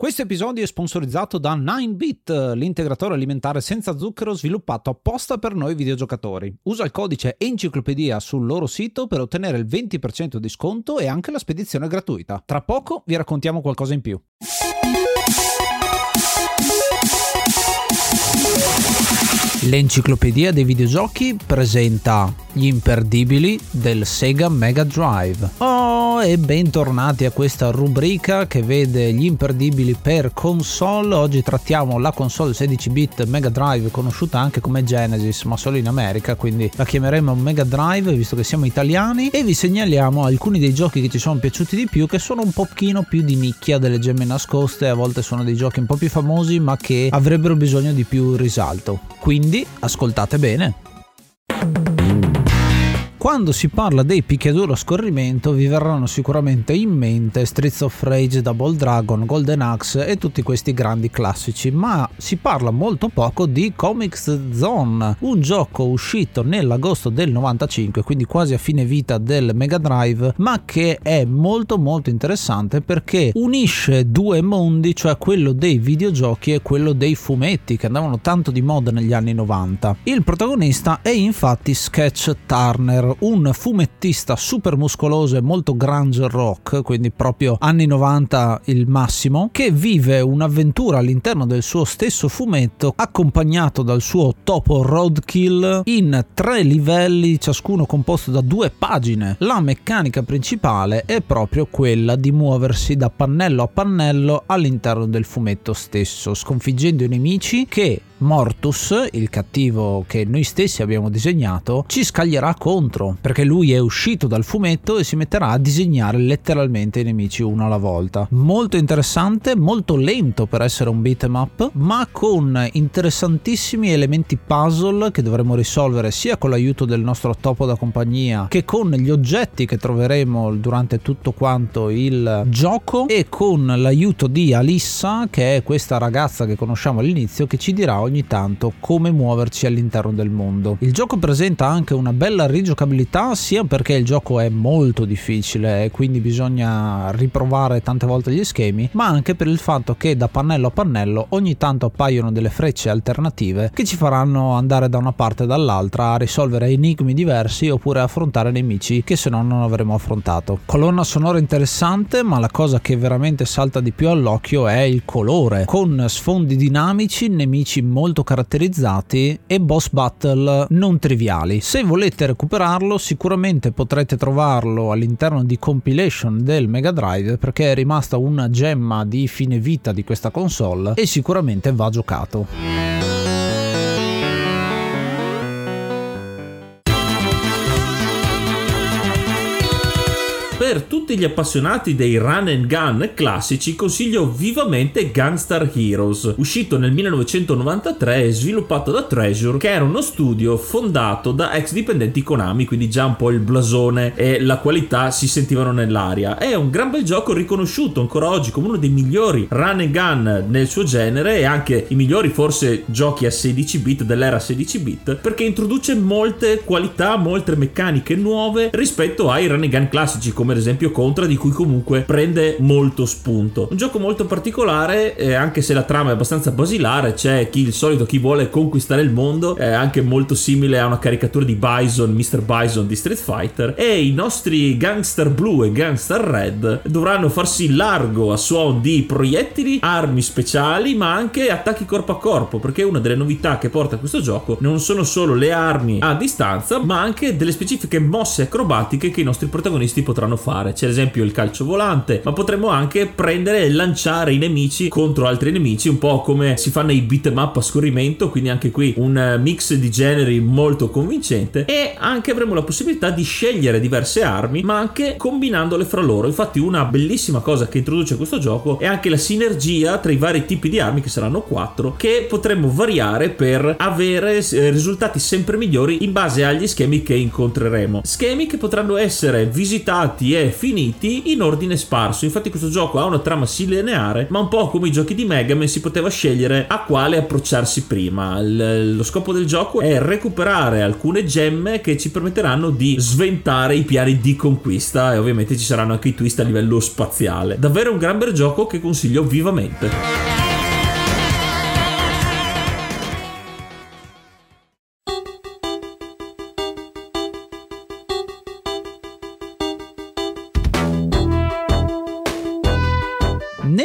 Questo episodio è sponsorizzato da 9bit, l'integratore alimentare senza zucchero sviluppato apposta per noi videogiocatori. Usa il codice enciclopedia sul loro sito per ottenere il 20% di sconto e anche la spedizione gratuita. Tra poco vi raccontiamo qualcosa in più. L'enciclopedia dei videogiochi presenta gli imperdibili del Sega Mega Drive. Oh, e bentornati a questa rubrica che vede gli imperdibili per console. Oggi trattiamo la console 16-bit Mega Drive, conosciuta anche come Genesis, ma solo in America, quindi la chiameremo Mega Drive visto che siamo italiani. E vi segnaliamo alcuni dei giochi che ci sono piaciuti di più, che sono un pochino più di nicchia delle gemme nascoste. A volte sono dei giochi un po' più famosi, ma che avrebbero bisogno di più risalto. Quindi ascoltate bene. Quando si parla dei picchiaduro a scorrimento vi verranno sicuramente in mente Streets of Rage, Double Dragon, Golden Axe e tutti questi grandi classici, ma si parla molto poco di Comics Zone, un gioco uscito nell'agosto del 95, quindi quasi a fine vita del Mega Drive, ma che è molto molto interessante perché unisce due mondi, cioè quello dei videogiochi e quello dei fumetti che andavano tanto di moda negli anni 90. Il protagonista è infatti Sketch Turner, un fumettista super muscoloso e molto grunge rock, quindi proprio anni 90 il massimo, che vive un'avventura all'interno del suo stesso fumetto accompagnato dal suo topo roadkill in tre livelli, ciascuno composto da due pagine. La meccanica principale è proprio quella di muoversi da pannello a pannello all'interno del fumetto stesso, sconfiggendo i nemici che Mortus, il cattivo che noi stessi abbiamo disegnato, ci scaglierà contro, perché lui è uscito dal fumetto e si metterà a disegnare letteralmente i nemici uno alla volta. Molto interessante, molto lento per essere un beat'em up, ma con interessantissimi elementi puzzle che dovremo risolvere sia con l'aiuto del nostro topo da compagnia che con gli oggetti che troveremo durante tutto quanto il gioco e con l'aiuto di Alissa, che è questa ragazza che conosciamo all'inizio, che ci dirà ogni tanto come muoverci all'interno del mondo. Il gioco presenta anche una bella rigiocabilità sia perché il gioco è molto difficile e quindi bisogna riprovare tante volte gli schemi, ma anche per il fatto che da pannello a pannello ogni tanto appaiono delle frecce alternative che ci faranno andare da una parte e dall'altra a risolvere enigmi diversi oppure affrontare nemici che se no non avremmo affrontato. Colonna sonora interessante, ma la cosa che veramente salta di più all'occhio è il colore, con sfondi dinamici, nemici molto caratterizzati e boss battle non triviali. Se volete recuperarlo, sicuramente potrete trovarlo all'interno di compilation del Mega Drive perché è rimasta una gemma di fine vita di questa console e sicuramente va giocato. Per tutti gli appassionati dei run and gun classici consiglio vivamente Gunstar Heroes, uscito nel 1993 e sviluppato da Treasure, che era uno studio fondato da ex dipendenti Konami, quindi già un po' il blasone e la qualità si sentivano nell'aria. È un gran bel gioco riconosciuto ancora oggi come uno dei migliori run and gun nel suo genere e anche i migliori forse giochi a 16 bit dell'era 16 bit perché introduce molte qualità, molte meccaniche nuove rispetto ai run and gun classici come ad esempio Contra di cui comunque prende molto spunto. Un gioco molto particolare eh, anche se la trama è abbastanza basilare, c'è chi il solito chi vuole conquistare il mondo, è anche molto simile a una caricatura di Bison, Mr. Bison di Street Fighter e i nostri gangster blu e gangster red dovranno farsi largo a suon di proiettili, armi speciali ma anche attacchi corpo a corpo perché una delle novità che porta questo gioco non sono solo le armi a distanza ma anche delle specifiche mosse acrobatiche che i nostri protagonisti potranno fare fare. C'è ad esempio il calcio volante, ma potremmo anche prendere e lanciare i nemici contro altri nemici, un po' come si fa nei beat'em up a scorrimento, quindi anche qui un mix di generi molto convincente e anche avremo la possibilità di scegliere diverse armi, ma anche combinandole fra loro. Infatti una bellissima cosa che introduce questo gioco è anche la sinergia tra i vari tipi di armi che saranno quattro che potremmo variare per avere eh, risultati sempre migliori in base agli schemi che incontreremo. Schemi che potranno essere visitati e finiti in ordine sparso. Infatti questo gioco ha una trama sì lineare, ma un po' come i giochi di Mega Man si poteva scegliere a quale approcciarsi prima. L- lo scopo del gioco è recuperare alcune gemme che ci permetteranno di sventare i piani di conquista e ovviamente ci saranno anche i twist a livello spaziale. Davvero un gran bel gioco che consiglio vivamente.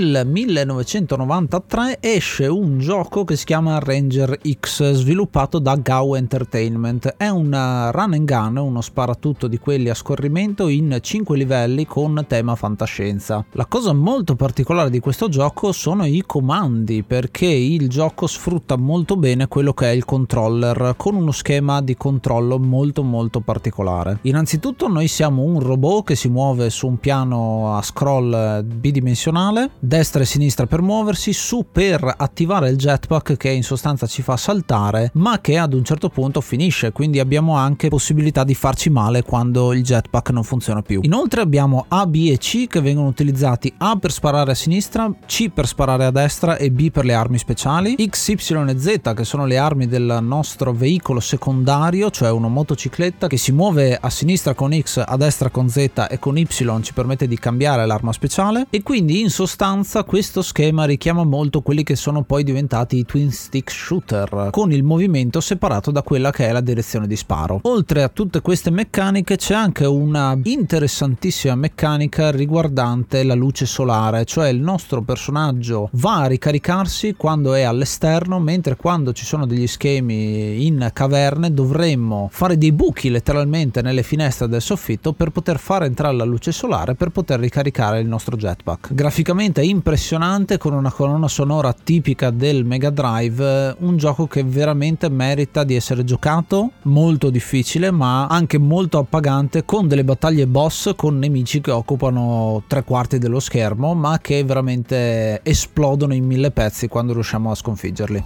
Nel 1993 esce un gioco che si chiama Ranger X, sviluppato da Gao Entertainment. È un run and gun, uno sparatutto di quelli a scorrimento in 5 livelli con tema fantascienza. La cosa molto particolare di questo gioco sono i comandi, perché il gioco sfrutta molto bene quello che è il controller, con uno schema di controllo molto molto particolare. Innanzitutto noi siamo un robot che si muove su un piano a scroll bidimensionale, destra e sinistra per muoversi, su per attivare il jetpack che in sostanza ci fa saltare, ma che ad un certo punto finisce, quindi abbiamo anche possibilità di farci male quando il jetpack non funziona più. Inoltre abbiamo A, B e C che vengono utilizzati A per sparare a sinistra, C per sparare a destra e B per le armi speciali, X, Y e Z che sono le armi del nostro veicolo secondario, cioè una motocicletta che si muove a sinistra con X, a destra con Z e con Y ci permette di cambiare l'arma speciale e quindi in sostanza sostanza questo schema richiama molto quelli che sono poi diventati i twin stick shooter, con il movimento separato da quella che è la direzione di sparo. Oltre a tutte queste meccaniche c'è anche una interessantissima meccanica riguardante la luce solare, cioè il nostro personaggio va a ricaricarsi quando è all'esterno, mentre quando ci sono degli schemi in caverne dovremmo fare dei buchi letteralmente nelle finestre del soffitto per poter far entrare la luce solare per poter ricaricare il nostro jetpack. Graficamente impressionante con una colonna sonora tipica del Mega Drive, un gioco che veramente merita di essere giocato, molto difficile ma anche molto appagante con delle battaglie boss con nemici che occupano tre quarti dello schermo ma che veramente esplodono in mille pezzi quando riusciamo a sconfiggerli.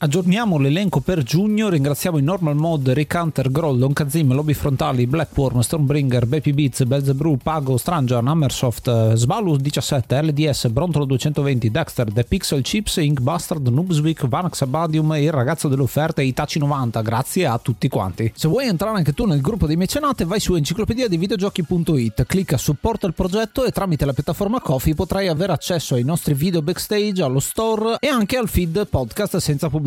Aggiorniamo l'elenco per giugno, ringraziamo in normal mode Rick Hunter, Groll, Don Kazim, Lobby Frontali, Blackworm, Stormbringer, Baby Beats, Belzebrew, Pago, Stranger, Hammersoft, Sbalus 17, LDS, Brontolo 220, Dexter, The Pixel Chips, Ink Bastard, Noobswick, Vanax Abadium e il ragazzo delle offerte Itachi 90, grazie a tutti quanti. Se vuoi entrare anche tu nel gruppo dei mecenate vai su enciclopedia di videogiochi.it, clicca supporta il progetto e tramite la piattaforma Coffee potrai avere accesso ai nostri video backstage, allo store e anche al feed podcast senza pubblicità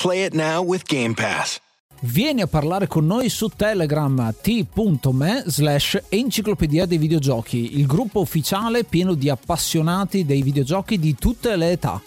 Play it now with Game Pass. Vieni a parlare con noi su Telegram t.me slash enciclopedia dei videogiochi, il gruppo ufficiale pieno di appassionati dei videogiochi di tutte le età.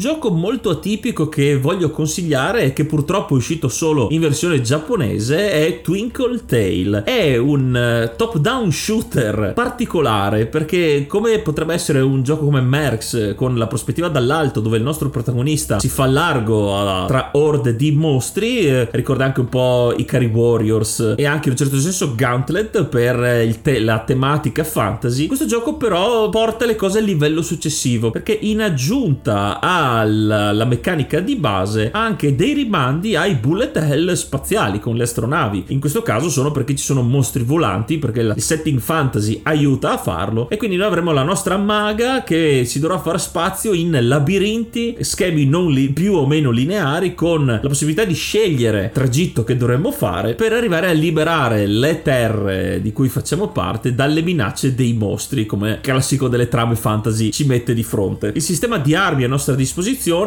Gioco molto atipico che voglio consigliare e che purtroppo è uscito solo in versione giapponese è Twinkle Tale. È un uh, top-down shooter particolare perché come potrebbe essere un gioco come Merx con la prospettiva dall'alto dove il nostro protagonista si fa largo a, tra orde di mostri, eh, ricorda anche un po' i Warriors e anche in un certo senso Gauntlet per te- la tematica fantasy. Questo gioco però porta le cose al livello successivo perché in aggiunta a alla meccanica di base ha anche dei rimandi ai bullet hell spaziali con le astronavi. In questo caso sono perché ci sono mostri volanti, perché il setting fantasy aiuta a farlo e quindi noi avremo la nostra maga che si dovrà fare spazio in labirinti, schemi non li- più o meno lineari con la possibilità di scegliere tragitto che dovremmo fare per arrivare a liberare le terre di cui facciamo parte dalle minacce dei mostri, come classico delle trame fantasy ci mette di fronte. Il sistema di armi a nostra disposizione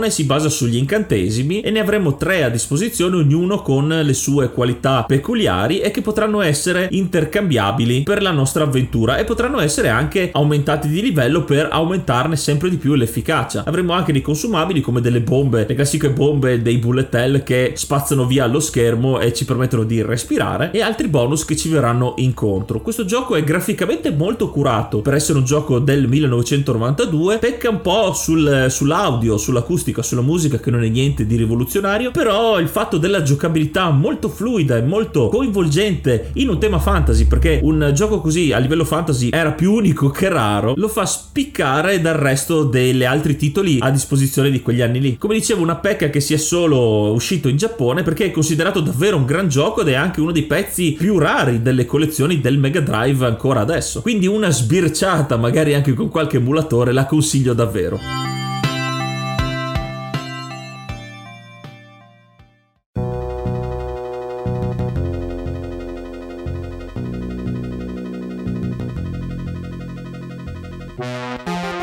si basa sugli incantesimi e ne avremo tre a disposizione, ognuno con le sue qualità peculiari e che potranno essere intercambiabili per la nostra avventura e potranno essere anche aumentati di livello per aumentarne sempre di più l'efficacia. Avremo anche dei consumabili come delle bombe, le classiche bombe dei bullet hell che spazzano via lo schermo e ci permettono di respirare e altri bonus che ci verranno incontro. Questo gioco è graficamente molto curato per essere un gioco del 1992, pecca un po' sul, sull'audio, sull'acustica, sulla musica che non è niente di rivoluzionario, però il fatto della giocabilità molto fluida e molto coinvolgente in un tema fantasy, perché un gioco così a livello fantasy era più unico che raro, lo fa spiccare dal resto degli altri titoli a disposizione di quegli anni lì. Come dicevo, una pecca che sia solo uscito in Giappone perché è considerato davvero un gran gioco ed è anche uno dei pezzi più rari delle collezioni del Mega Drive ancora adesso. Quindi una sbirciata, magari anche con qualche emulatore, la consiglio davvero. Música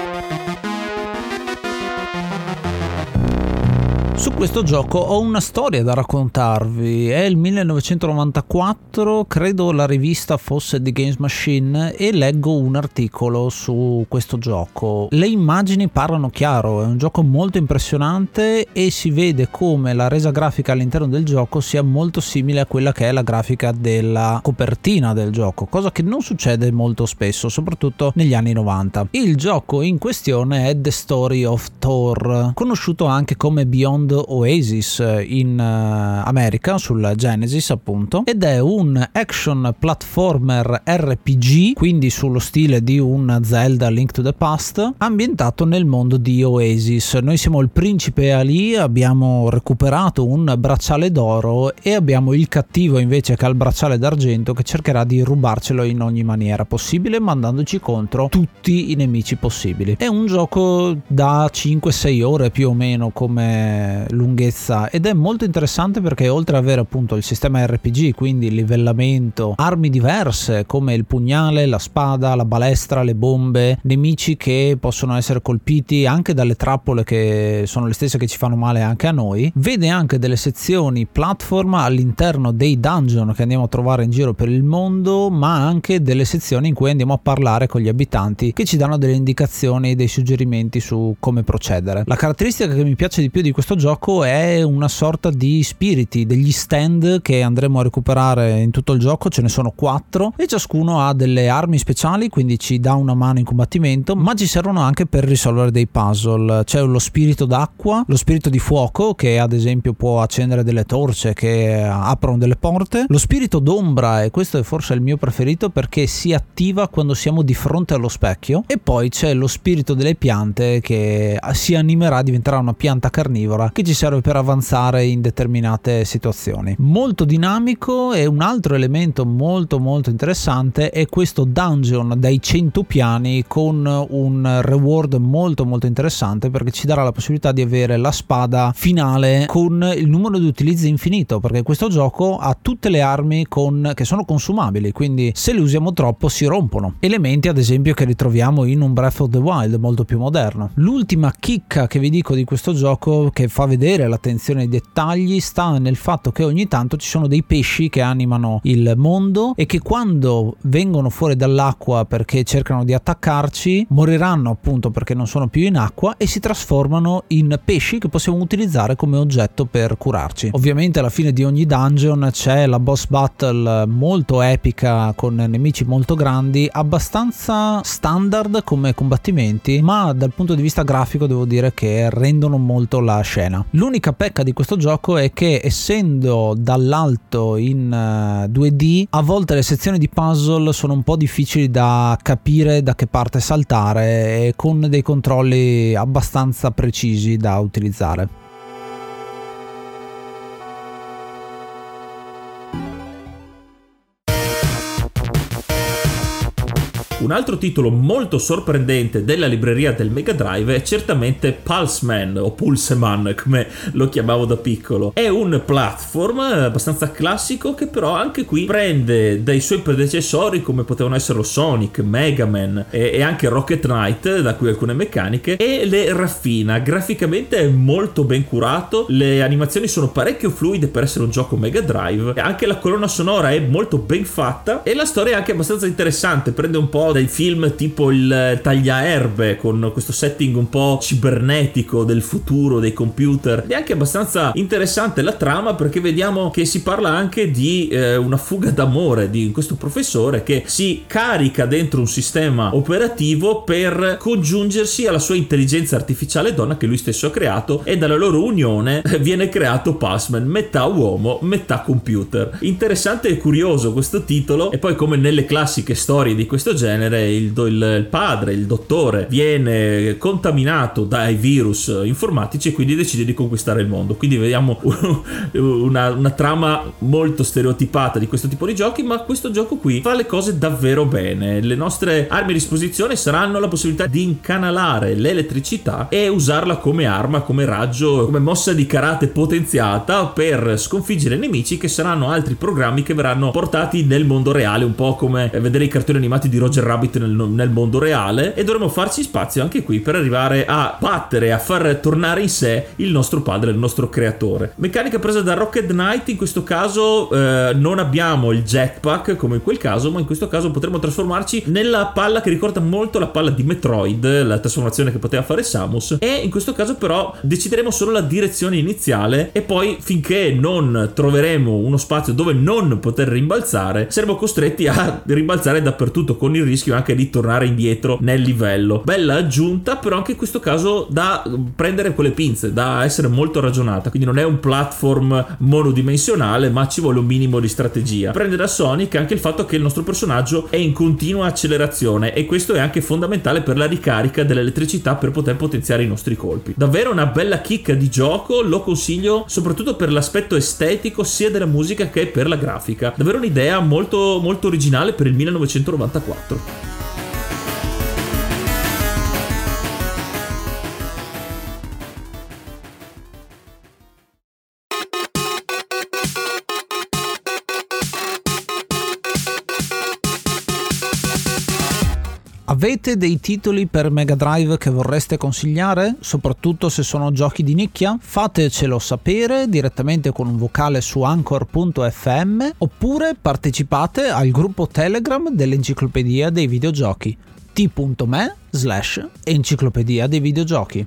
Su questo gioco ho una storia da raccontarvi. È il 1994, credo la rivista fosse The Games Machine e leggo un articolo su questo gioco. Le immagini parlano chiaro, è un gioco molto impressionante e si vede come la resa grafica all'interno del gioco sia molto simile a quella che è la grafica della copertina del gioco, cosa che non succede molto spesso, soprattutto negli anni 90. Il gioco in questione è The Story of Thor, conosciuto anche come Beyond Oasis in uh, America sul Genesis appunto ed è un action platformer RPG quindi sullo stile di un Zelda Link to the Past ambientato nel mondo di Oasis. Noi siamo il principe Ali abbiamo recuperato un bracciale d'oro e abbiamo il cattivo invece che ha il bracciale d'argento che cercherà di rubarcelo in ogni maniera possibile mandandoci contro tutti i nemici possibili. È un gioco da 5-6 ore più o meno come lunghezza ed è molto interessante perché oltre ad avere appunto il sistema RPG, quindi livellamento, armi diverse come il pugnale, la spada, la balestra, le bombe, nemici che possono essere colpiti anche dalle trappole che sono le stesse che ci fanno male anche a noi, vede anche delle sezioni platform all'interno dei dungeon che andiamo a trovare in giro per il mondo, ma anche delle sezioni in cui andiamo a parlare con gli abitanti che ci danno delle indicazioni, dei suggerimenti su come procedere. La caratteristica che mi piace di più di questo gioco gioco è una sorta di spiriti, degli stand che andremo a recuperare in tutto il gioco, ce ne sono quattro e ciascuno ha delle armi speciali, quindi ci dà una mano in combattimento, ma ci servono anche per risolvere dei puzzle. C'è lo spirito d'acqua, lo spirito di fuoco che ad esempio può accendere delle torce che aprono delle porte, lo spirito d'ombra e questo è forse il mio preferito perché si attiva quando siamo di fronte allo specchio e poi c'è lo spirito delle piante che si animerà, diventerà una pianta carnivora che ci serve per avanzare in determinate situazioni. Molto dinamico e un altro elemento molto molto interessante è questo dungeon dai 100 piani con un reward molto molto interessante perché ci darà la possibilità di avere la spada finale con il numero di utilizzi infinito perché questo gioco ha tutte le armi con, che sono consumabili quindi se le usiamo troppo si rompono elementi ad esempio che ritroviamo in un Breath of the Wild molto più moderno l'ultima chicca che vi dico di questo gioco che fa vedere l'attenzione ai dettagli sta nel fatto che ogni tanto ci sono dei pesci che animano il mondo e che quando vengono fuori dall'acqua perché cercano di attaccarci moriranno appunto perché non sono più in acqua e si trasformano in pesci che possiamo utilizzare come oggetto per curarci. Ovviamente alla fine di ogni dungeon c'è la boss battle molto epica con nemici molto grandi, abbastanza standard come combattimenti, ma dal punto di vista grafico devo dire che rendono molto la scena. L'unica pecca di questo gioco è che essendo dall'alto in 2D, eh, a volte le sezioni di puzzle sono un po' difficili da capire da che parte saltare e con dei controlli abbastanza precisi da utilizzare. Un altro titolo molto sorprendente della libreria del Mega Drive è certamente Pulseman o Pulseman come lo chiamavo da piccolo. È un platform abbastanza classico che però anche qui prende dai suoi predecessori come potevano essere Sonic, Mega Man e, e anche Rocket Knight, da cui alcune meccaniche, e le raffina. Graficamente è molto ben curato, le animazioni sono parecchio fluide per essere un gioco Mega Drive, anche la colonna sonora è molto ben fatta e la storia è anche abbastanza interessante, prende un po' dai film tipo il tagliaerbe con questo setting un po' cibernetico del futuro dei computer. È anche abbastanza interessante la trama perché vediamo che si parla anche di eh, una fuga d'amore di questo professore che si carica dentro un sistema operativo per congiungersi alla sua intelligenza artificiale donna che lui stesso ha creato e dalla loro unione viene creato Passman, metà uomo, metà computer. Interessante e curioso questo titolo e poi come nelle classiche storie di questo genere genere il, il, il, padre, il dottore, viene contaminato dai virus informatici e quindi decide di conquistare il mondo. Quindi vediamo una, una trama molto stereotipata di questo tipo di giochi, ma questo gioco qui fa le cose davvero bene. Le nostre armi a disposizione saranno la possibilità di incanalare l'elettricità e usarla come arma, come raggio, come mossa di karate potenziata per sconfiggere nemici che saranno altri programmi che verranno portati nel mondo reale, un po' come vedere i cartoni animati di Roger Rabbit nel, nel, mondo reale e dovremo farci spazio anche qui per arrivare a battere, a far tornare in sé il nostro padre, il nostro creatore. Meccanica presa da Rocket Knight, in questo caso eh, non abbiamo il jetpack come in quel caso, ma in questo caso potremo trasformarci nella palla che ricorda molto la palla di Metroid, la trasformazione che poteva fare Samus e in questo caso però decideremo solo la direzione iniziale e poi finché non troveremo uno spazio dove non poter rimbalzare, saremo costretti a rimbalzare dappertutto con il rischio rischio anche di tornare indietro nel livello. Bella aggiunta, però anche in questo caso da prendere con le pinze, da essere molto ragionata. Quindi non è un platform monodimensionale, ma ci vuole un minimo di strategia. Prende da Sonic anche il fatto che il nostro personaggio è in continua accelerazione e questo è anche fondamentale per la ricarica dell'elettricità per poter potenziare i nostri colpi. Davvero una bella chicca di gioco, lo consiglio soprattutto per l'aspetto estetico sia della musica che per la grafica. Davvero un'idea molto molto originale per il 1994. Bye. Avete dei titoli per Mega Drive che vorreste consigliare? Soprattutto se sono giochi di nicchia? Fatecelo sapere direttamente con un vocale su anchor.fm oppure partecipate al gruppo Telegram dell'Enciclopedia dei Videogiochi t.me slash enciclopedia dei videogiochi.